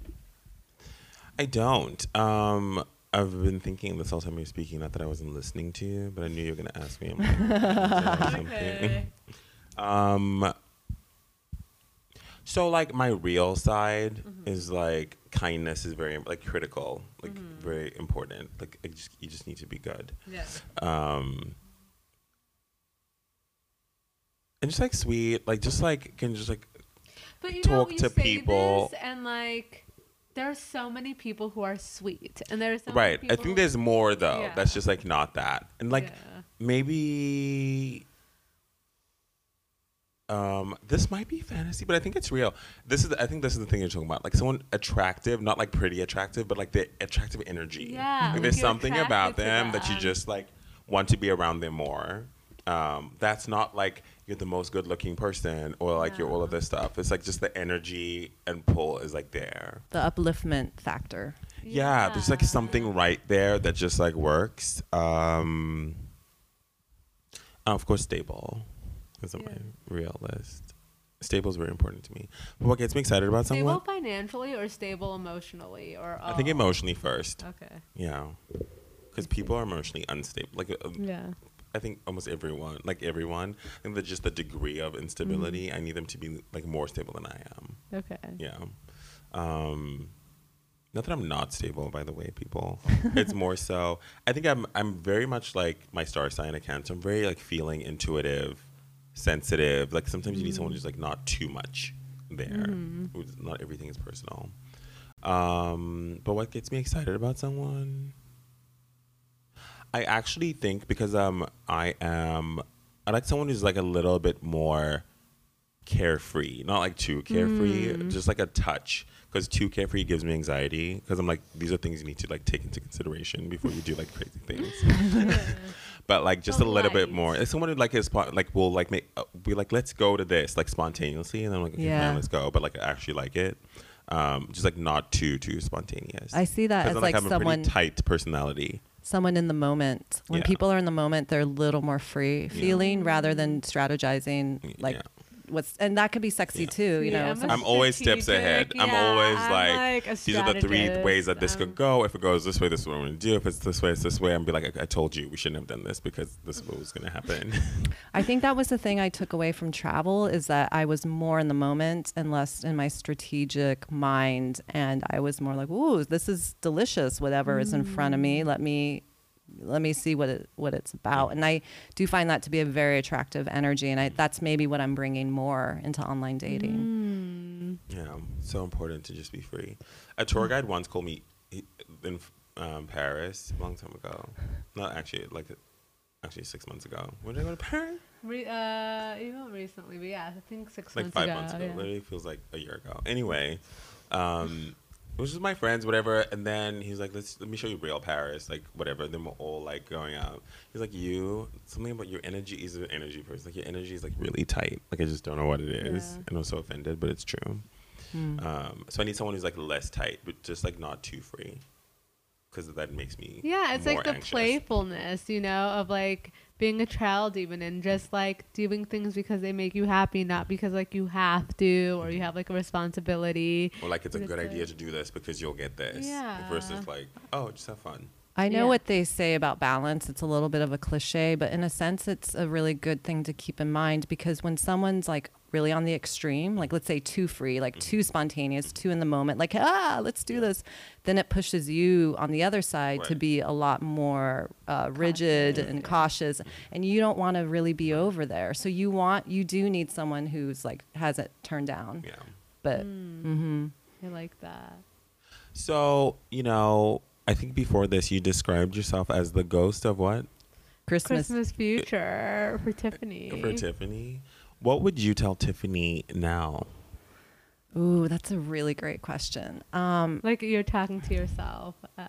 Speaker 1: I don't. Um, I've been thinking this whole time you're speaking. Not that I wasn't listening to you, but I knew you were gonna ask me. I'm like, "Is something?" Um. So like my real side
Speaker 2: Mm-hmm.
Speaker 1: is like kindness is very like critical, like very important. Like just, you just need to be good.
Speaker 2: yeah
Speaker 1: Um. And just like sweet, like just like can just like
Speaker 2: But you
Speaker 1: talk
Speaker 2: know, you
Speaker 1: to
Speaker 2: say
Speaker 1: people.
Speaker 2: this and like there are so many people who are sweet, and there's so
Speaker 1: right. I think there's more though.
Speaker 2: Yeah.
Speaker 1: That's just like not that, and like
Speaker 2: Yeah.
Speaker 1: maybe um this might be fantasy but i think it's real this is i think this is the thing you're talking about like someone attractive not like pretty attractive but like the attractive energy
Speaker 2: Yeah,
Speaker 1: like there's something about
Speaker 2: to
Speaker 1: them that you just like want to be around them more um that's not like you're the most good looking person or like you're all of this stuff it's like just the energy and pull is like there
Speaker 3: The upliftment factor.
Speaker 1: yeah, there's like something right there that just like works. Um, of course, stable is on
Speaker 2: Yeah.
Speaker 1: my real list. Stable is very important to me. But what gets me excited about someone?
Speaker 2: Stable
Speaker 1: someone?
Speaker 2: financially or stable emotionally or
Speaker 1: I think emotionally first.
Speaker 2: Okay.
Speaker 1: Yeah, because people are emotionally unstable. Like uh,
Speaker 2: Yeah.
Speaker 1: I think almost everyone, like everyone, I think that just the degree of instability. I need them to be like more stable than I am.
Speaker 2: Okay.
Speaker 1: Yeah. Um, not that I'm not stable, by the way, people. it's more so. I think I'm. I'm very much like my star sign, a Cancer. I'm very like feeling, intuitive, sensitive. Like sometimes you need someone who's like not too much there. Who's not everything is personal. Um, but what gets me excited about someone? I actually think because um I am I like someone who's like a little bit more carefree, not like too carefree, just like a touch. Because too carefree gives me anxiety. Because I'm like, these are things you need to like take into consideration before you do like crazy things. but like just a
Speaker 2: But
Speaker 1: little bit more. It's someone who like is like will like make uh, be like let's go to this like spontaneously, and I'm like okay,
Speaker 3: Yeah.
Speaker 1: fine, let's go. But like I actually like it. Um, just like not too too spontaneous.
Speaker 3: I see that as
Speaker 1: I'm,
Speaker 3: like
Speaker 1: a
Speaker 3: someone
Speaker 1: pretty tight personality.
Speaker 3: Someone in the moment. When
Speaker 1: Yeah.
Speaker 3: people are in the moment, they're a little more free feeling rather than strategizing like
Speaker 1: yeah.
Speaker 3: What's and that could be sexy
Speaker 1: Yeah.
Speaker 3: too. You
Speaker 2: Yeah,
Speaker 3: know,
Speaker 2: I'm
Speaker 1: I'm always steps ahead.
Speaker 2: strategic,
Speaker 1: I'm
Speaker 2: yeah,
Speaker 1: always
Speaker 2: I'm
Speaker 1: like,
Speaker 2: like
Speaker 1: these are the three ways that this
Speaker 2: um,
Speaker 1: could go. If it goes this way, this is what I'm going to do. If it's this way, it's this way. I'm be like, I, I told you we shouldn't have done this because this is what was going to happen.
Speaker 3: I think that was the thing I took away from travel is that I was more in the moment and less in my strategic mind. And I was more like, ooh, this is delicious. Whatever is in front of me, let me let me see what it what it's about. And I do find that to be a very attractive energy. And I, that's maybe what I'm bringing more into online dating.
Speaker 2: Mm.
Speaker 1: yeah, so important to just be free. A tour guide once called me in um, Paris a long time ago. Not actually, like actually six months ago. When did I go to Paris?
Speaker 2: Re- uh, even recently, but yeah, I think six
Speaker 1: like
Speaker 2: months
Speaker 1: five
Speaker 2: ago.
Speaker 1: months ago.
Speaker 2: yeah.
Speaker 1: Literally feels like a year ago. Anyway, um, it was just my friends, whatever. And then he's like, "Let's let me show you real Paris, like whatever." Then we're all like going out. He's like, "You something about your energy is an energy person. Like your energy is like really tight. Like I just don't know what it is."
Speaker 2: Yeah.
Speaker 1: And I was so offended, but it's true.
Speaker 3: Mm.
Speaker 1: Um, so I need someone who's like less tight, but just like not too free, because that makes me
Speaker 2: Yeah, it's like the
Speaker 1: anxious.
Speaker 2: playfulness, you know, of like being a child even and just like doing things because they make you happy, not because like you have to or you have like a responsibility.
Speaker 1: Or like it's a good
Speaker 2: it's
Speaker 1: idea to do this because you'll get this.
Speaker 2: Yeah.
Speaker 1: Versus like, oh, just have fun.
Speaker 3: I know
Speaker 2: Yeah.
Speaker 3: what they say about balance. It's a little bit of a cliche, but in a sense, it's a really good thing to keep in mind because when someone's like really on the extreme, like let's say too free, like too spontaneous, too in the moment, like, ah, let's do this, then it pushes you on the other side to be a lot more uh, rigid
Speaker 2: Cautious,
Speaker 3: and cautious. And you don't want to really be over there. So you want, you do need someone who's like, has it turned down.
Speaker 1: Yeah.
Speaker 3: But
Speaker 2: Mm,
Speaker 3: hmm
Speaker 2: I like that.
Speaker 1: So, you know, I think before this you described yourself as the ghost of what?
Speaker 3: Christmas.
Speaker 2: Christmas future for Tiffany.
Speaker 1: For Tiffany. What would you tell Tiffany now?
Speaker 3: Ooh, that's a really great question. Um,
Speaker 2: Like you're talking to yourself. Uh,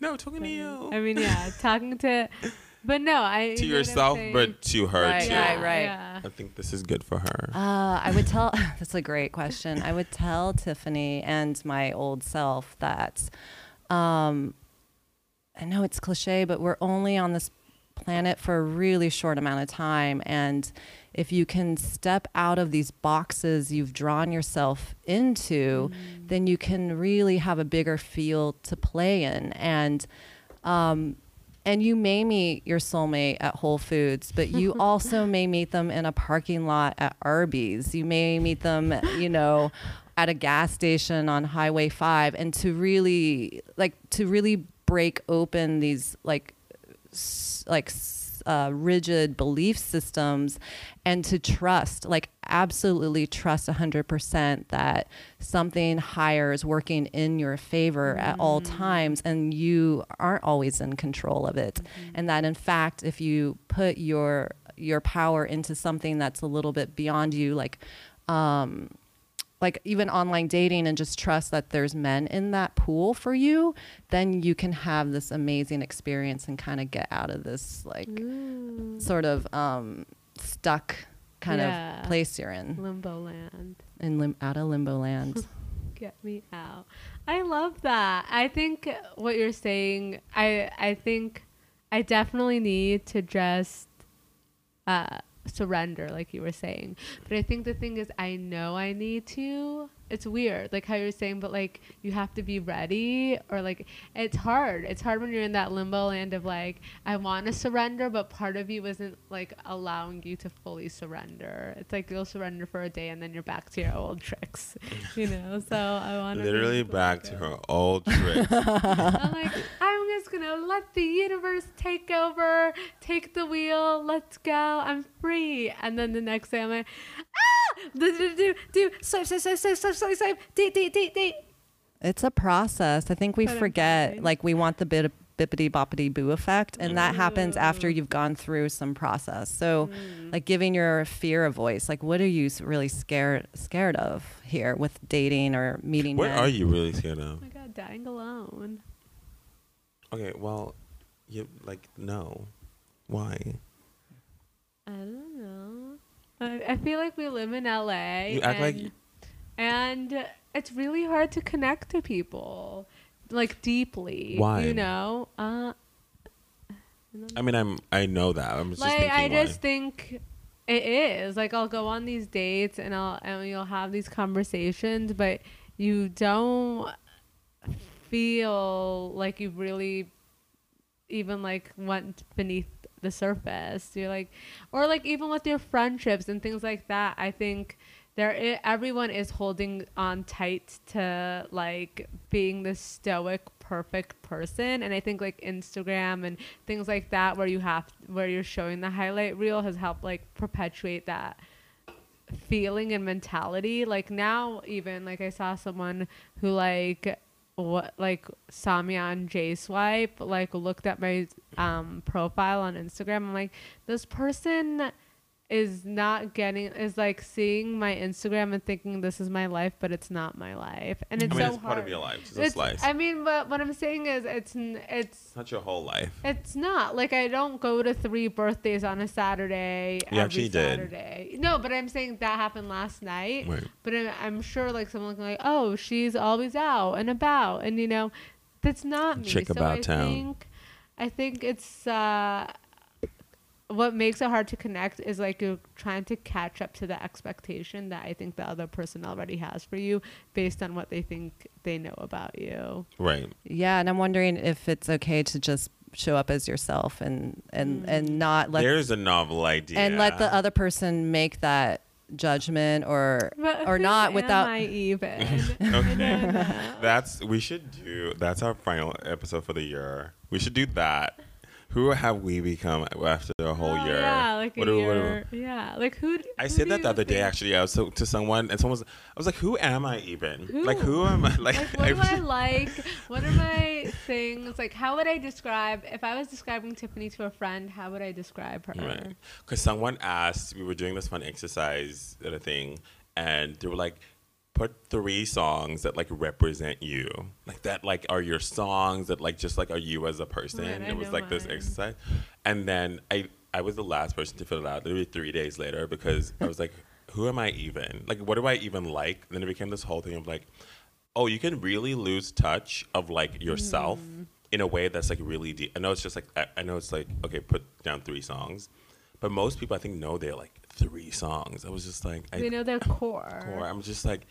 Speaker 1: No, talking to you.
Speaker 2: I mean, yeah, talking to, but no, I
Speaker 1: to
Speaker 2: you know what I'm
Speaker 1: yourself,
Speaker 2: saying?
Speaker 1: but to her
Speaker 3: Right,
Speaker 1: too.
Speaker 2: yeah,
Speaker 3: right.
Speaker 2: Yeah.
Speaker 1: I think this is good for her.
Speaker 3: Uh, I would tell. that's a great question. I would tell Tiffany and my old self that, um, I know it's cliche, but we're only on this planet for a really short amount of time, and if you can step out of these boxes you've drawn yourself into, then you can really have a bigger field to play in, and. Um, and you may meet your soulmate at Whole Foods, but you also may meet them in a parking lot at Arby's. You may meet them, you know, at a gas station on Highway 5 and to really like to really break open these like s- like s- uh, rigid belief systems and to trust like absolutely trust 100% that something higher is working in your favor at all times and you aren't always in control of it. And that in fact if you put your your power into something that's a little bit beyond you like um like even online dating and just trust that there's men in that pool for you, then you can have this amazing experience and kind of get out of this like
Speaker 2: Ooh.
Speaker 3: sort of um, stuck kind
Speaker 2: Yeah.
Speaker 3: of place you're in,
Speaker 2: Limbo land.
Speaker 3: in lim- out of limbo land.
Speaker 2: Get me out. I love that. I think what you're saying, I I think I definitely need to just uh surrender like you were saying. But I think the thing is I know I need to. It's weird, like how you're saying, but like you have to be ready or like it's hard. It's hard when you're in that limbo land of like I want to surrender, but part of you isn't like allowing you to fully surrender. It's like you'll surrender for a day and then you're back to your old tricks, you know. So I want
Speaker 1: Literally back to her old trick.
Speaker 2: I'm like, I'm just gonna let the universe take over, take the wheel, let's go, I'm free. And then the next day I'm like, ah, do, do, do, do, swipe, swipe, swipe, swipe, swipe, swipe, swipe, date, date, date, date.
Speaker 3: it's a process. I think we
Speaker 2: But I'm
Speaker 3: forget
Speaker 2: fine.
Speaker 3: like we want the bit bippity boppity boo effect and that happens after you've gone through some process. So
Speaker 2: Mm.
Speaker 3: like giving your fear a voice. Like what are you s- really scared scared of here with dating or meeting
Speaker 1: what
Speaker 3: men?
Speaker 1: are you really scared of?
Speaker 2: Oh my god, dying alone.
Speaker 1: Okay, well, you like no. Why?
Speaker 2: I don't know. I, I feel like we live in LA.
Speaker 1: You act like
Speaker 2: and,
Speaker 1: you-
Speaker 2: and it's really hard to connect to people, like deeply.
Speaker 1: Why?
Speaker 2: You know. Uh,
Speaker 1: I mean, I'm I know that. I'm just
Speaker 2: like I
Speaker 1: why.
Speaker 2: just think It is like I'll go on these dates and I'll and you'll have these conversations, but you don't feel like you really even like went beneath the surface. You're like, or like even with your friendships and things like that. I think there everyone is holding on tight to like being the stoic perfect person and i think like instagram and things like that where you have where you're showing the highlight reel has helped like perpetuate that feeling and mentality like now even like i saw someone who like what like saw me on J Swipe, like looked at my um profile on Instagram. I'm like, this person is not getting is like seeing my Instagram and thinking this is my life, but it's not my life, and it's
Speaker 1: I mean,
Speaker 2: so
Speaker 1: it's
Speaker 2: hard.
Speaker 1: part of your life. It's a
Speaker 2: It's-
Speaker 1: slice.
Speaker 2: I mean, but what I'm saying is, it's it's
Speaker 1: not your whole life.
Speaker 2: it's not like I don't go to three birthdays on a Saturday.
Speaker 1: You
Speaker 2: every
Speaker 1: actually did.
Speaker 2: No, but I'm saying that happened last night.
Speaker 1: Right.
Speaker 2: But I'm, I'm sure like someone like, oh, she's always out and about, and you know, that's not me.
Speaker 1: Chick
Speaker 2: so
Speaker 1: about
Speaker 2: I
Speaker 1: town.
Speaker 2: think, I think it's uh, what makes it hard to connect is like you're trying to catch up to the expectation that I think the other person already has for you based on what they think they know about you.
Speaker 1: Right.
Speaker 3: Yeah, and I'm wondering if it's okay to just show up as yourself and and and mm. not let
Speaker 1: There's a novel idea.
Speaker 3: and let the other person make that judgment or
Speaker 2: But
Speaker 3: or not without
Speaker 2: I even.
Speaker 1: Okay. That's we should do. That's our final episode for the year. We should do that. Who have we become after a whole
Speaker 2: Oh,
Speaker 1: year?
Speaker 2: Yeah, like a
Speaker 1: What do- what do-
Speaker 2: year. yeah, like who?
Speaker 1: I
Speaker 2: who
Speaker 1: said that the other day. Actually, I was so, to someone, and someone was. I was like, "Who am I even?
Speaker 2: Who?
Speaker 1: Like, who am I? Like,
Speaker 2: Like, what do I like? What are my things? Like, how would I describe if I was describing Tiffany to a friend? How would I describe her?
Speaker 1: Right. Because someone asked, we were doing this fun exercise at a thing, and they were like, put three songs that like represent you, like that, like are your songs that like just like are you as a person.
Speaker 2: Right, I
Speaker 1: it was like this exercise, and then I I was the last person to fill it out. Literally three days later because I was like, who am I even? Like, what do I even like? And then it became this whole thing of like, oh, you can really lose touch of like yourself
Speaker 2: Mm.
Speaker 1: in a way that's like really deep. I know it's just like I, I know it's like okay, put down three songs, but most people I think know they're like three songs. I was just like, I,
Speaker 2: They know their core.
Speaker 1: core. I'm just like,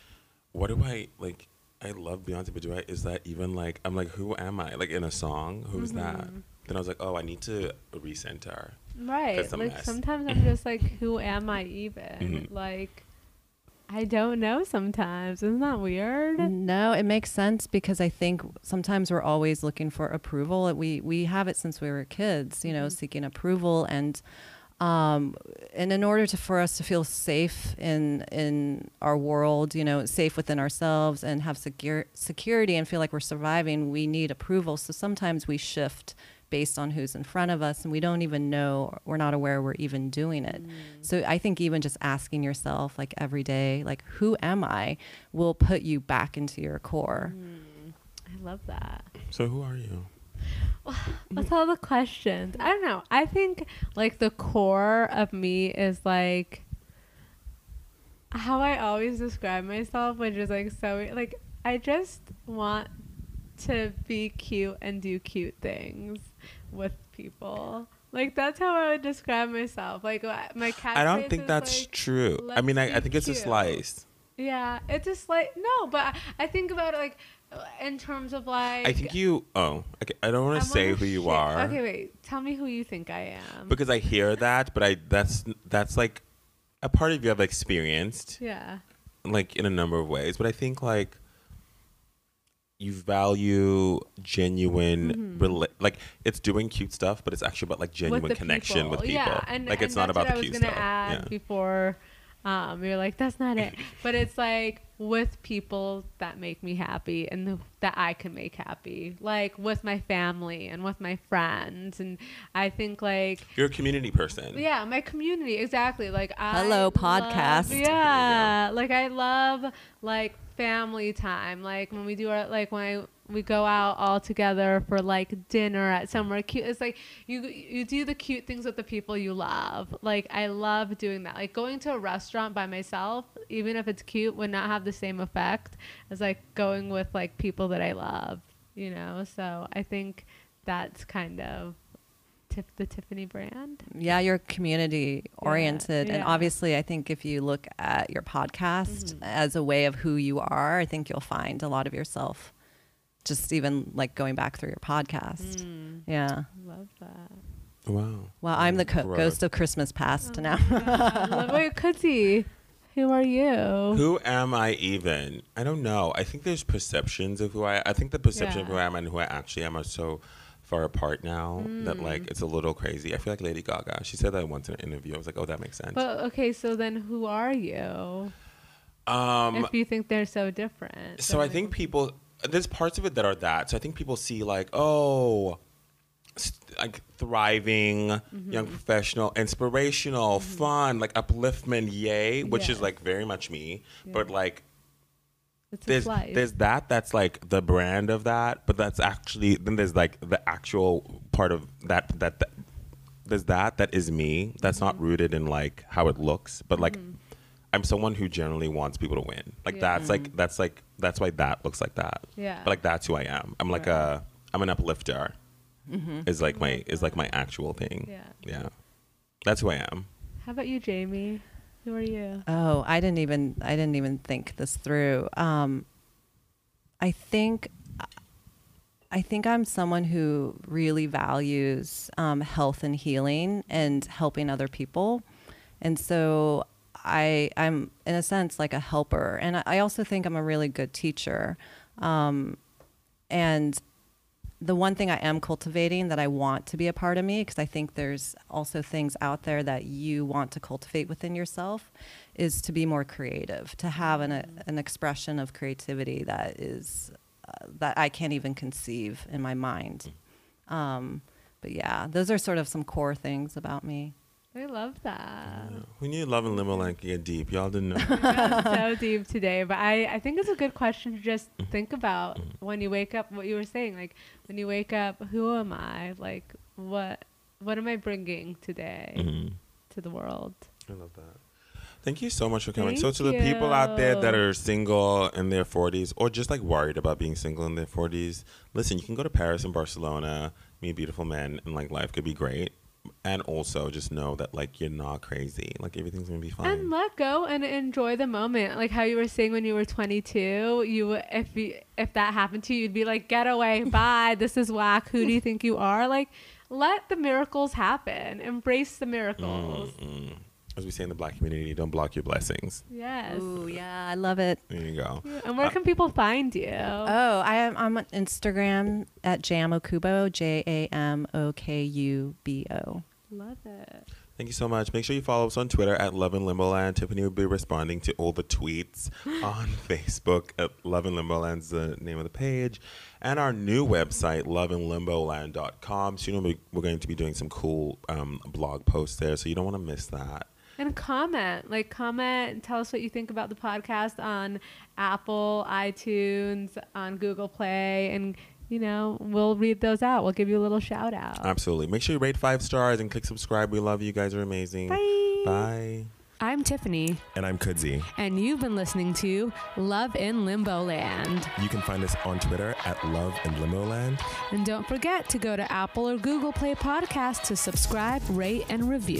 Speaker 1: what do I like? I love Beyonce, but do I? Is that even like? I'm like, who am I? Like in a song, who's that?
Speaker 2: Mm-hmm.
Speaker 1: Then I was like, oh, I need to recenter.
Speaker 2: Right. Like
Speaker 1: mess.
Speaker 2: sometimes I'm just like, who am I even?
Speaker 1: Mhm.
Speaker 2: Like, I don't know. Sometimes isn't that weird?
Speaker 3: No, it makes sense because I think sometimes we're always looking for approval. We we have it since we were kids, you know, seeking approval and um and in order to for us to feel safe in in our world, you know, safe within ourselves and have secure security and feel like we're surviving, we need approval. So sometimes we shift based on who's in front of us and we don't even know we're not aware we're even doing it. So I think even just asking yourself like every day like who am I will put you back into your core.
Speaker 2: I love that.
Speaker 1: So who are you?
Speaker 2: With all the questions, I don't know. I think like the core of me is like how I always describe myself, which is like so like I just want to be cute and do cute things with people. Like that's how I would describe myself. Like my cat.
Speaker 1: I don't think that's true. I mean, I, I think it's a slice.
Speaker 2: Yeah, it's a like no, but I, I think about it like in terms of like.
Speaker 1: I think you. Oh, okay. I don't want to say who you
Speaker 2: share-
Speaker 1: are.
Speaker 2: Okay, wait. Tell me who you think I am.
Speaker 1: because I hear that, but I that's that's like a part of you I've experienced
Speaker 2: yeah.
Speaker 1: like in a number of ways. But I think like you value genuine rela- like it's doing cute stuff, but it's actually about like genuine
Speaker 2: Mm-hmm.
Speaker 1: connection with people.
Speaker 2: Yeah, and
Speaker 1: like
Speaker 2: and
Speaker 1: it's not about the
Speaker 2: I
Speaker 1: cute stuff.
Speaker 2: add
Speaker 1: yeah.
Speaker 2: before. Um, you're like that's not it, but it's like with people that make me happy and the, that I can make happy, like with my family and with my friends, and I think like
Speaker 1: You're a community person.
Speaker 2: Yeah, my community exactly. Like I
Speaker 3: Hello, podcast. There you
Speaker 2: Yeah, like I love like family time. Like when we do our like when I we go out all together for like dinner at somewhere cute. It's like you you do the cute things with the people you love. Like I love doing that. Like going to a restaurant by myself, even if it's cute, would not have the same effect as like going with like people that I love. You know, so I think that's kind of Tif- the Tiffany brand.
Speaker 3: yeah you're community oriented and
Speaker 2: yeah.
Speaker 3: obviously i think if you look at your podcast
Speaker 2: Mm-hmm.
Speaker 3: as a way of who you are i think you'll find a lot of yourself just even like going back through your podcast
Speaker 2: Mm.
Speaker 3: yeah
Speaker 2: Love that.
Speaker 1: Wow.
Speaker 3: well i'm the co-
Speaker 1: Growth.
Speaker 3: ghost of christmas past now
Speaker 2: I love- Wait, Kudzi, who are you?
Speaker 1: Who am I even? I don't know. I think there's perceptions of who I. I think the perception of who I am and who I actually am are so far apart now that
Speaker 2: Mm.
Speaker 1: like it's a little crazy. I feel like Lady Gaga. She said that once in an interview. I was like, oh, that makes sense.
Speaker 2: But okay, so then who are you?
Speaker 1: um,
Speaker 2: if you think they're so different.
Speaker 1: so I think people there's parts of it that are that. So I think people see like, oh, s- like thriving,
Speaker 2: Mm-hmm.
Speaker 1: young professional, inspirational, fun, like upliftment, yay, which is like very much me. But like there's there's that that's like the brand of that, but that's actually then there's like the actual part of that that, that there's that that is me. That's not
Speaker 2: Mm-hmm.
Speaker 1: rooted in like how it looks, but like I'm someone who generally wants people to win. Like
Speaker 2: Yeah.
Speaker 1: that's like that's like that's why that looks like that.
Speaker 2: Yeah.
Speaker 1: But like that's who I am. I'm like
Speaker 2: Right.
Speaker 1: a I'm an uplifter. Is like my is like my actual thing.
Speaker 2: Yeah.
Speaker 1: Yeah. That's who I am.
Speaker 2: How about you, Jamie? Who are you?
Speaker 3: Oh, I didn't even I didn't even think this through. Um, I think I think I'm someone who really values um, health and healing and helping other people, and so I I'm in a sense like a helper, and I- also think I'm a really good teacher, um, and the one thing I am cultivating that I want to be a part of me, because I think there's also things out there that you want to cultivate within yourself, is to be more creative, to have an, an expression of creativity that is uh, that I can't even conceive in my mind. Um, but yeah, those are sort of some core things about me.
Speaker 2: I love that.
Speaker 1: We need love and limbo like get deep. Y'all didn't know.
Speaker 2: So deep today, but I, I think it's a good question to just
Speaker 1: Mm-hmm.
Speaker 2: think about when you wake up. What you were saying, like when you wake up, who am I? Like what what am I bringing today
Speaker 1: Mhm.
Speaker 2: to the world?
Speaker 1: I love that. Thank you so much for coming. so
Speaker 2: Thank
Speaker 1: to the people out there that are single in their 40s or just like worried about being single in their 40s, listen, you can go to Paris and Barcelona, meet beautiful men, and like life could be great. And also just know that like you're not crazy. Like everything's gonna be fine.
Speaker 2: And let go and enjoy the moment, like how you were saying when you were 22. You if you, if that happened to you, you'd be like, "Get away, bye. This is whack. Who do you think you are?" Like, let the miracles happen. Embrace the miracles.
Speaker 1: Mm-mm. As we say in the black community, don't block your blessings.
Speaker 2: Yes.
Speaker 3: Ooh, yeah, I love it.
Speaker 1: There you go.
Speaker 2: Yeah, And where can people find you?
Speaker 3: Oh, I am I'm on Instagram at Jamokubo, J A M O K U B O.
Speaker 2: Love it.
Speaker 1: Thank you so much. Make sure you follow us on Twitter at Love and Limboland. Tiffany will be responding to all the tweets on Facebook at Love and Limboland's the name of the page. And our new website, loveandlimboland.com. Soon we'll be- we're going to be doing some cool um, blog posts there, so you don't want to miss that.
Speaker 2: And comment, like comment and tell us what you think about the podcast on Apple, iTunes, on Google Play, and you know we'll read those out. We'll give you a little shout out.
Speaker 1: Absolutely. Make sure you rate five stars and click subscribe. We love you. You guys are amazing.
Speaker 2: Bye.
Speaker 1: Bye.
Speaker 2: I'm Tiffany,
Speaker 4: And I'm Kudzi.
Speaker 2: and you've been listening to Love in Limbo Land.
Speaker 4: You can find us on Twitter at Love in Limbo Land.
Speaker 2: And don't forget to go to Apple or Google Play Podcast to subscribe, rate, and review.